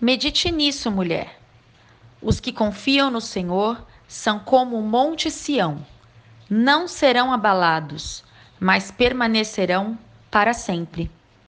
Medite nisso, mulher. Os que confiam no Senhor são como o monte Sião. Não serão abalados, mas permanecerão para sempre.